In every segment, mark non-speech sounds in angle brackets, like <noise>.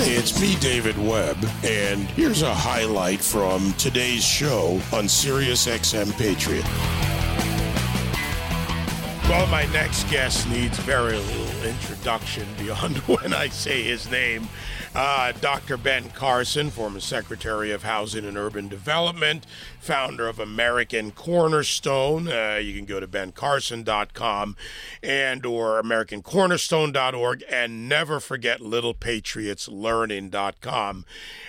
It's me, David Webb, and here's a highlight from today's show on Sirius XM Patriot. Well, my next guest needs very little introduction beyond <laughs> when I say his name. Uh, Dr. Ben Carson, former Secretary of Housing and Urban Development, founder of American Cornerstone. Uh, you can go to bencarson.com and or americancornerstone.org and never forget littlepatriotslearning.com.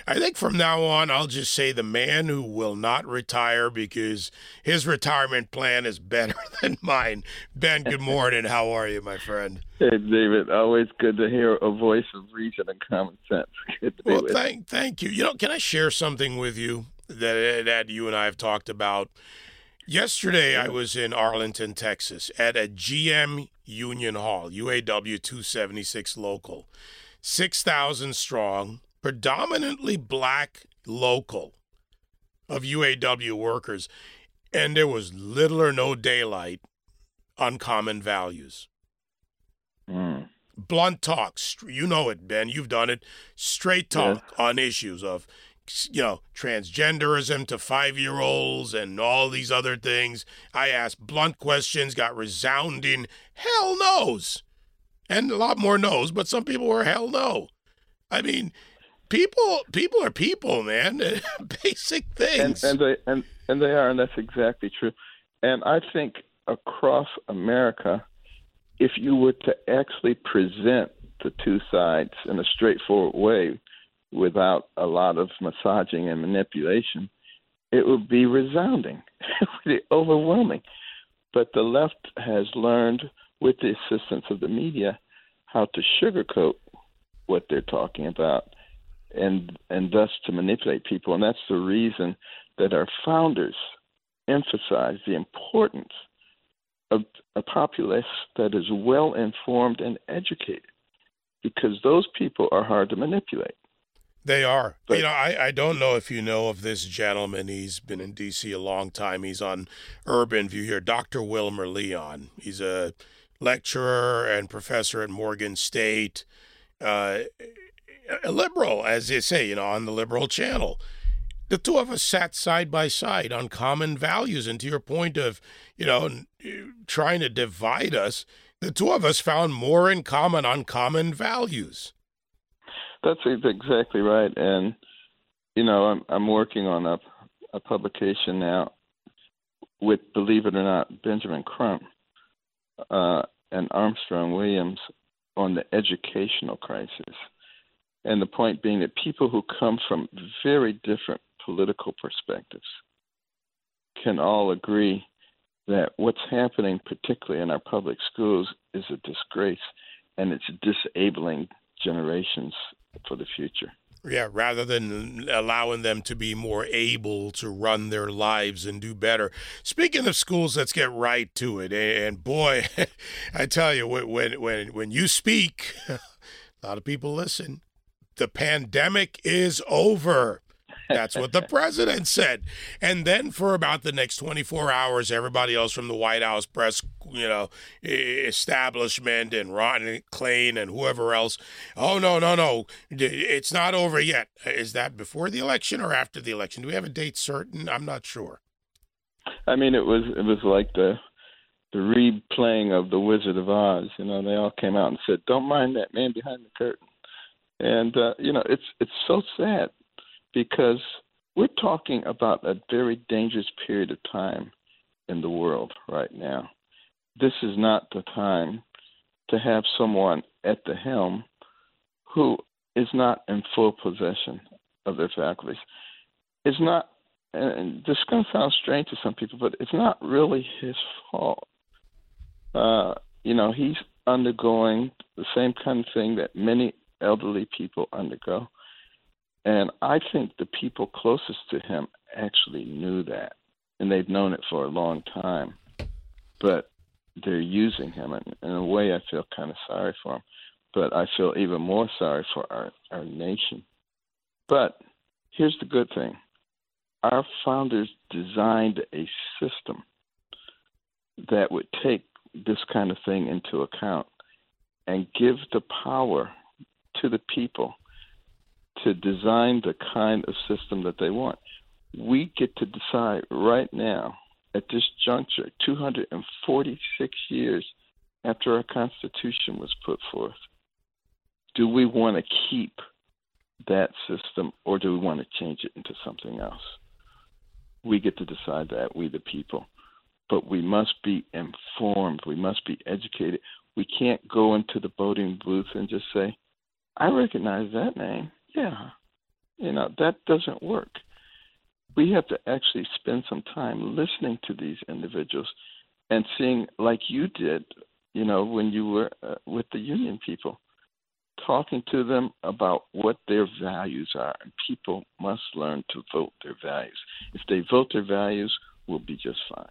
I think from now on, I'll just say the man who will not retire because his retirement plan is better <laughs> than mine. Ben, good morning. How are you, my friend? Hey, David. Always good to hear a voice of reason and common sense. <laughs> Good to well, thank, thank you. You know, can I share something with you that that you and I have talked about? Yesterday, I was in Arlington, Texas, at a GM Union Hall, UAW 276 local, six thousand strong, predominantly black local of UAW workers, and there was little or no daylight on common values. Mm. Blunt talks, you know it, Ben. You've done it. Straight talk yeah. on issues of, you know, transgenderism to five year olds and all these other things. I asked blunt questions, got resounding hell no's, and a lot more no's, but some people were hell no. I mean, people people are people, man. <laughs> Basic things. And, and they and, and they are, and that's exactly true. And I think across America, if you were to actually present the two sides in a straightforward way without a lot of massaging and manipulation, it would be resounding, <laughs> it would be overwhelming. But the left has learned, with the assistance of the media, how to sugarcoat what they're talking about and and thus to manipulate people. And that's the reason that our founders emphasized the importance of a populace that is well informed and educated because those people are hard to manipulate. They are. But, you know, I, I don't know if you know of this gentleman. He's been in D.C. a long time. He's on Urban View here, Dr. Wilmer Leon. He's a lecturer and professor at Morgan State, uh, a liberal, as they say, you know, on the liberal channel the two of us sat side by side on common values. And to your point of, you know, trying to divide us, the two of us found more in common on common values. That's exactly right. And, you know, I'm, I'm working on a, a publication now with, believe it or not, Benjamin Crump uh, and Armstrong Williams on the educational crisis. And the point being that people who come from very different political perspectives can all agree that what's happening, particularly in our public schools, is a disgrace and it's disabling generations for the future. Yeah, rather than allowing them to be more able to run their lives and do better. Speaking of schools, let's get right to it. And boy, <laughs> I tell you, when when when you speak, <laughs> a lot of people listen. The pandemic is over. That's what the president said. And then for about the next 24 hours, everybody else from the White House press, you know, establishment and Ron Klain and whoever else, oh, no, no, no, it's not over yet. Is that before the election or after the election? Do we have a date certain? I'm not sure. I mean, it was it was like the the replaying of the Wizard of Oz. You know, they all came out and said, "Don't mind that man behind the curtain," and uh, you know, it's it's so sad because we're talking about a very dangerous period of time in the world right now. This is not the time to have someone at the helm who is not in full possession of their faculties. It's not, and this is going to sound strange to some people, but it's not really his fault. Uh, you know, he's undergoing the same kind of thing that many elderly people undergo. And I think the people closest to him actually knew that, and they've known it for a long time. But they're using him, and in a way, I feel kind of sorry for him. But I feel even more sorry for our, our nation. But here's the good thing our founders designed a system that would take this kind of thing into account and give the power to the people to design the kind of system that they want. We get to decide right now, at this juncture, 246 years after our Constitution was put forth, do we want to keep that system or do we want to change it into something else? We get to decide that, we the people. But we must be informed, we must be educated. We can't go into the voting booth and just say, I recognize that name. Yeah. You know, that doesn't work. We have to actually spend some time listening to these individuals and seeing, like you did, you know, when you were uh, with the union people, talking to them about what their values are. And people must learn to vote their values. If they vote their values, we'll be just fine.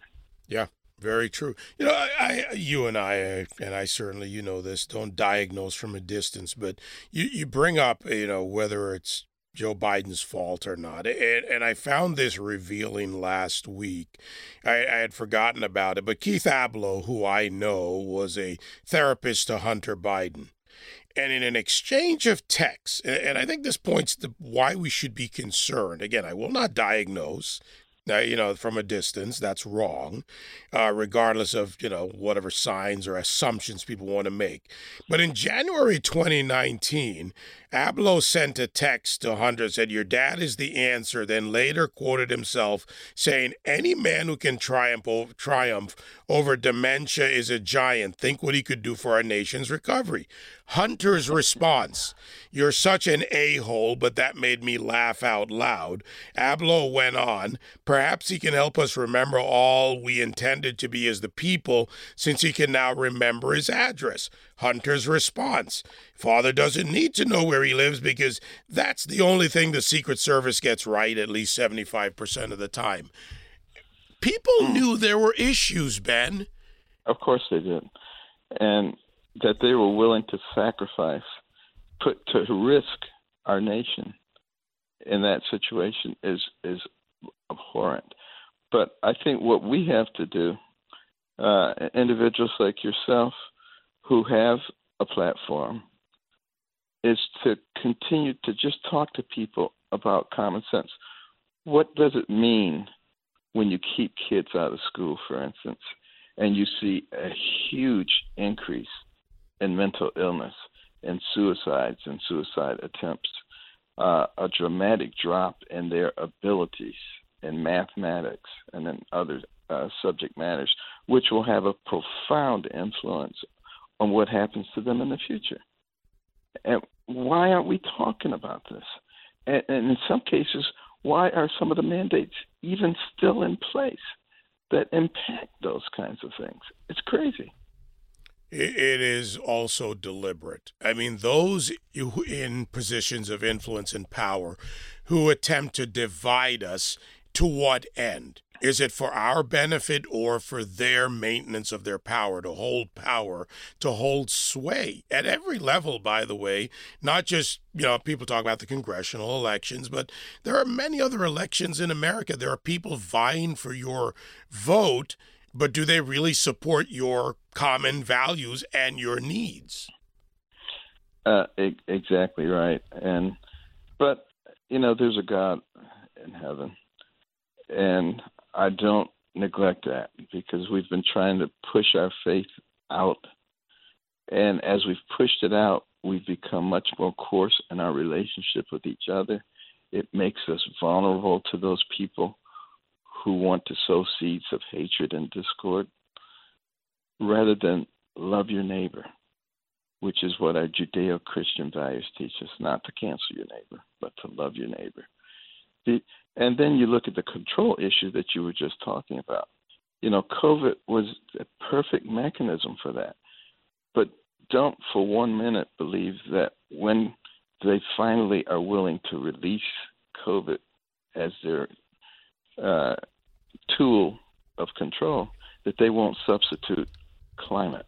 Yeah. Very true. You know, I, I, you and I, and I certainly, you know this, don't diagnose from a distance, but you, you bring up, you know, whether it's Joe Biden's fault or not. And, and I found this revealing last week. I, I, had forgotten about it, but Keith Ablow, who I know, was a therapist to Hunter Biden. And in an exchange of texts, and I think this points to why we should be concerned. Again, I will not diagnose, uh, you know, from a distance. That's wrong, uh, regardless of, you know, whatever signs or assumptions people want to make. But in January 2019, Ablow sent a text to Hunter, said, Your dad is the answer, then later quoted himself saying, Any man who can triumph over, triumph over dementia is a giant. Think what he could do for our nation's recovery. Hunter's response, You're such an a hole, but that made me laugh out loud. Ablow went on, Perhaps he can help us remember all we intended to be as the people, since he can now remember his address. Hunter's response Father doesn't need to know where he lives because that's the only thing the Secret Service gets right at least 75% of the time. People mm. knew there were issues, Ben. Of course they did. And that they were willing to sacrifice, put to risk our nation in that situation is is abhorrent. But I think what we have to do, uh, individuals like yourself, who have a platform is to continue to just talk to people about common sense. What does it mean when you keep kids out of school, for instance, and you see a huge increase in mental illness and suicides and suicide attempts, uh, a dramatic drop in their abilities in mathematics and in other uh, subject matters, which will have a profound influence on what happens to them in the future. And why aren't we talking about this? And, and in some cases, why are some of the mandates even still in place that impact those kinds of things? It's crazy. It is also deliberate. I mean, those in positions of influence and power who attempt to divide us to what end? Is it for our benefit or for their maintenance of their power, to hold power, to hold sway at every level, by the way? Not just, you know, people talk about the congressional elections, but there are many other elections in America. There are people vying for your vote, but do they really support your common values and your needs? Uh, exactly right. And, but, you know, there's a God in heaven and I don't neglect that because we've been trying to push our faith out. And as we've pushed it out, we've become much more coarse in our relationship with each other. It makes us vulnerable to those people who want to sow seeds of hatred and discord rather than love your neighbor, which is what our Judeo Christian values teach us not to cancel your neighbor, but to love your neighbor. The, and then you look at the control issue that you were just talking about. You know, COVID was a perfect mechanism for that. But don't for one minute believe that when they finally are willing to release COVID as their uh, tool of control, that they won't substitute climate.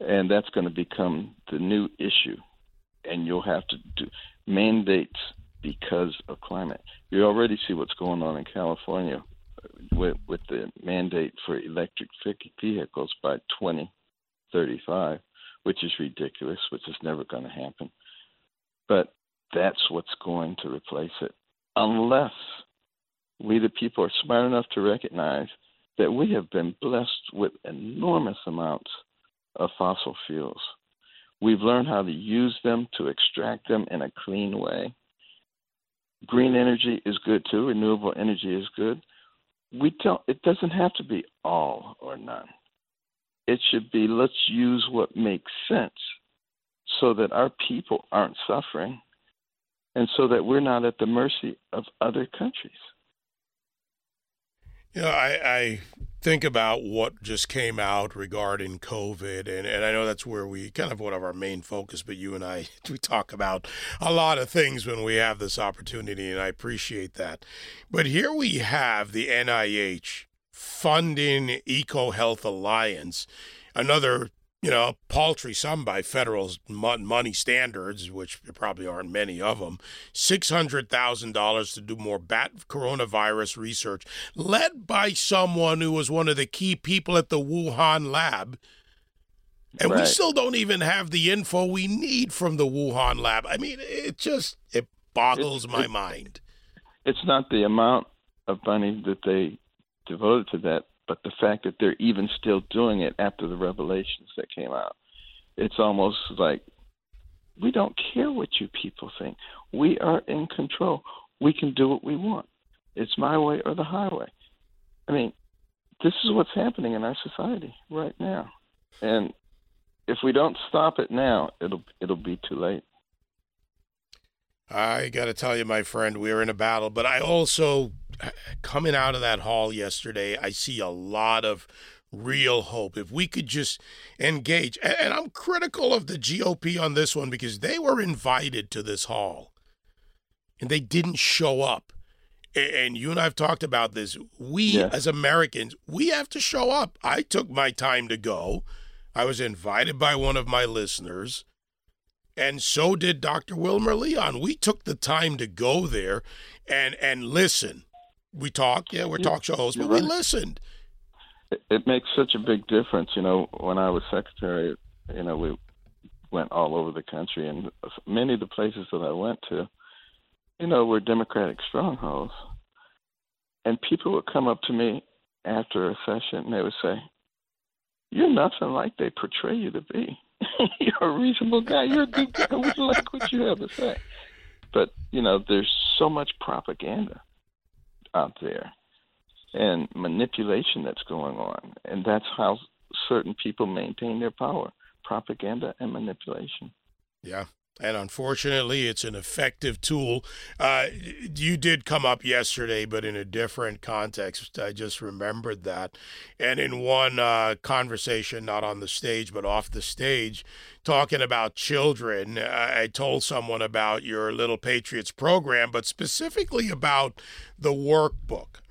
And that's going to become the new issue. And you'll have to do mandates because of climate. You already see what's going on in California with, with the mandate for electric vehicles by 2035, which is ridiculous, which is never going to happen. But that's what's going to replace it. Unless we, the people, are smart enough to recognize that we have been blessed with enormous amounts of fossil fuels. We've learned how to use them to extract them in a clean way. Green energy is good too, renewable energy is good. We don't it doesn't have to be all or none. It should be let's use what makes sense so that our people aren't suffering and so that we're not at the mercy of other countries. You know, I, I think about what just came out regarding COVID, and, and I know that's where we kind of one of our main focus, but you and I, <laughs> we talk about a lot of things when we have this opportunity, and I appreciate that. But here we have the NIH funding EcoHealth Alliance, another you know, paltry sum by federal money standards, which probably aren't many of them, $600,000 to do more bat coronavirus research, led by someone who was one of the key people at the Wuhan lab. And right. we still don't even have the info we need from the Wuhan lab. I mean, it just it boggles it's, my mind. It's not the amount of money that they devoted to that but the fact that they're even still doing it after the revelations that came out, it's almost like we don't care what you people think. We are in control. We can do what we want. It's my way or the highway. I mean, this is what's happening in our society right now. And if we don't stop it now, it'll it'll be too late. I got to tell you, my friend, we're in a battle, but I also coming out of that hall yesterday, I see a lot of real hope. If we could just engage, and I'm critical of the GOP on this one because they were invited to this hall and they didn't show up. And you and I have talked about this. We, yeah. as Americans, we have to show up. I took my time to go. I was invited by one of my listeners, and so did Dr. Wilmer Leon. We took the time to go there and and listen we talk, yeah, we're talk show hosts, but right. we listened. It, it makes such a big difference. You know, when I was secretary, you know, we went all over the country, and many of the places that I went to, you know, were Democratic strongholds. And people would come up to me after a session and they would say, You're nothing like they portray you to be. <laughs> You're a reasonable guy. You're a good guy. We like what you have to say. But, you know, there's so much propaganda out there and manipulation that's going on. And that's how certain people maintain their power propaganda and manipulation. Yeah. And unfortunately, it's an effective tool. Uh, you did come up yesterday, but in a different context. I just remembered that. And in one uh, conversation, not on the stage, but off the stage, talking about children, I told someone about your Little Patriots program, but specifically about the workbook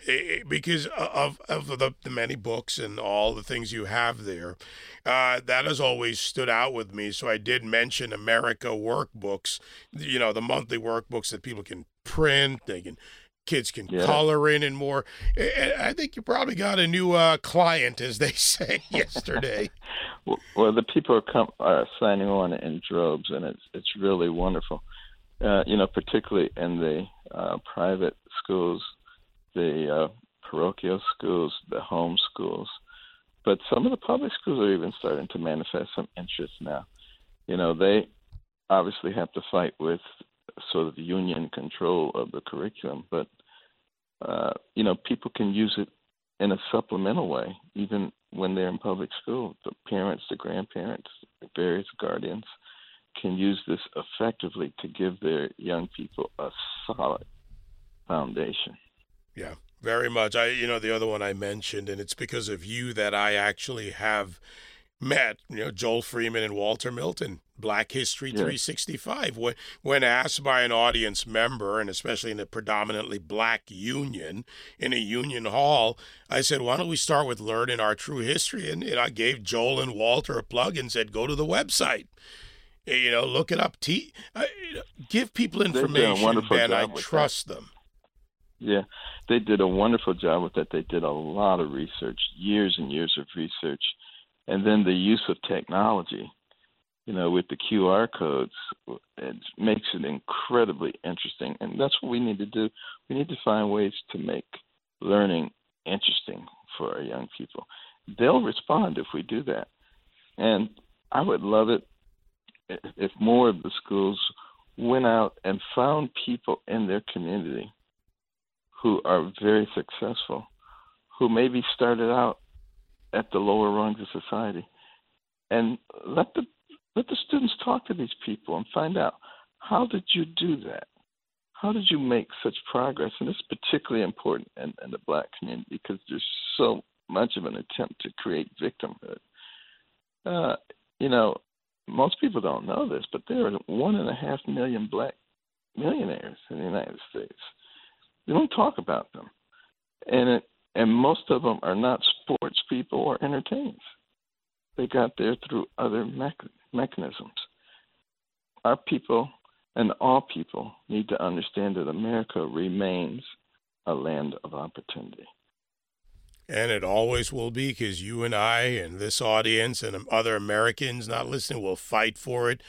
because of, of the, the many books and all the things you have there. Uh, that has always stood out with me. So I did mention America workbooks, you know, the monthly workbooks that people can print, they can kids can yeah. color in and more. I think you probably got a new uh, client, as they <laughs> say yesterday. <laughs> well, the people are, come, are signing on in droves, and it's it's really wonderful. Uh, you know, particularly in the uh, private schools, the uh, parochial schools, the home schools. But some of the public schools are even starting to manifest some interest now. You know, they obviously have to fight with sort of union control of the curriculum, but uh, you know, people can use it in a supplemental way, even when they're in public school. The parents, the grandparents, the various guardians can use this effectively to give their young people a solid foundation. Yeah, very much. I, you know, the other one I mentioned, and it's because of you that I actually have met, you know, Joel Freeman and Walter Milton, Black History yeah. 365. When, when asked by an audience member, and especially in a predominantly black union, in a union hall, I said, why don't we start with learning our true history? And, and I gave Joel and Walter a plug and said, go to the website. You know, look it up. T- uh, give people information, and I trust that. them. Yeah, they did a wonderful job with that. They did a lot of research, years and years of research, and then the use of technology you know, with the QR codes, it makes it incredibly interesting. And that's what we need to do. We need to find ways to make learning interesting for our young people. They'll respond if we do that. And I would love it if more of the schools went out and found people in their community who are very successful, who maybe started out at the lower rungs of society, and let the let the students talk to these people and find out how did you do that? How did you make such progress? And it's particularly important in, in the black community because there's so much of an attempt to create victimhood. Uh, you know, most people don't know this, but there are one and a half million black millionaires in the United States. We don't talk about them, and it, and most of them are not sports people or entertainers. They got there through other mechanisms. Our people and all people need to understand that America remains a land of opportunity. And it always will be because you and I and this audience and other Americans not listening will fight for it.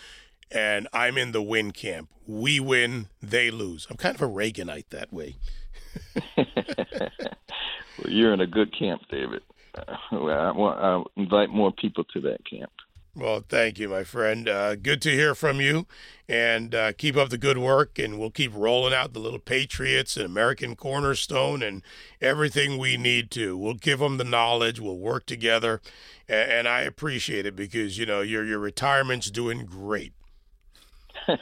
And I'm in the win camp. We win, they lose. I'm kind of a Reaganite that way. <laughs> well, you're in a good camp, David. Uh, I, want, I invite more people to that camp. Well, thank you, my friend. Uh, good to hear from you, and uh, keep up the good work. And we'll keep rolling out the little Patriots and American Cornerstone and everything we need to. We'll give them the knowledge. We'll work together, and, and I appreciate it because you know your your retirement's doing great. <laughs>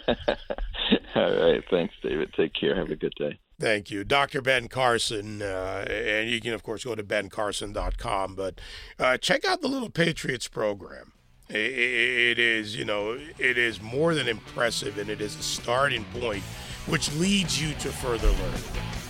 All right, thanks, David. Take care. Have a good day. Thank you. Dr. Ben Carson. Uh, and you can, of course, go to bencarson.com, but uh, check out the Little Patriots program it is, you know, it is more than impressive, and it is a starting point which leads you to further learn.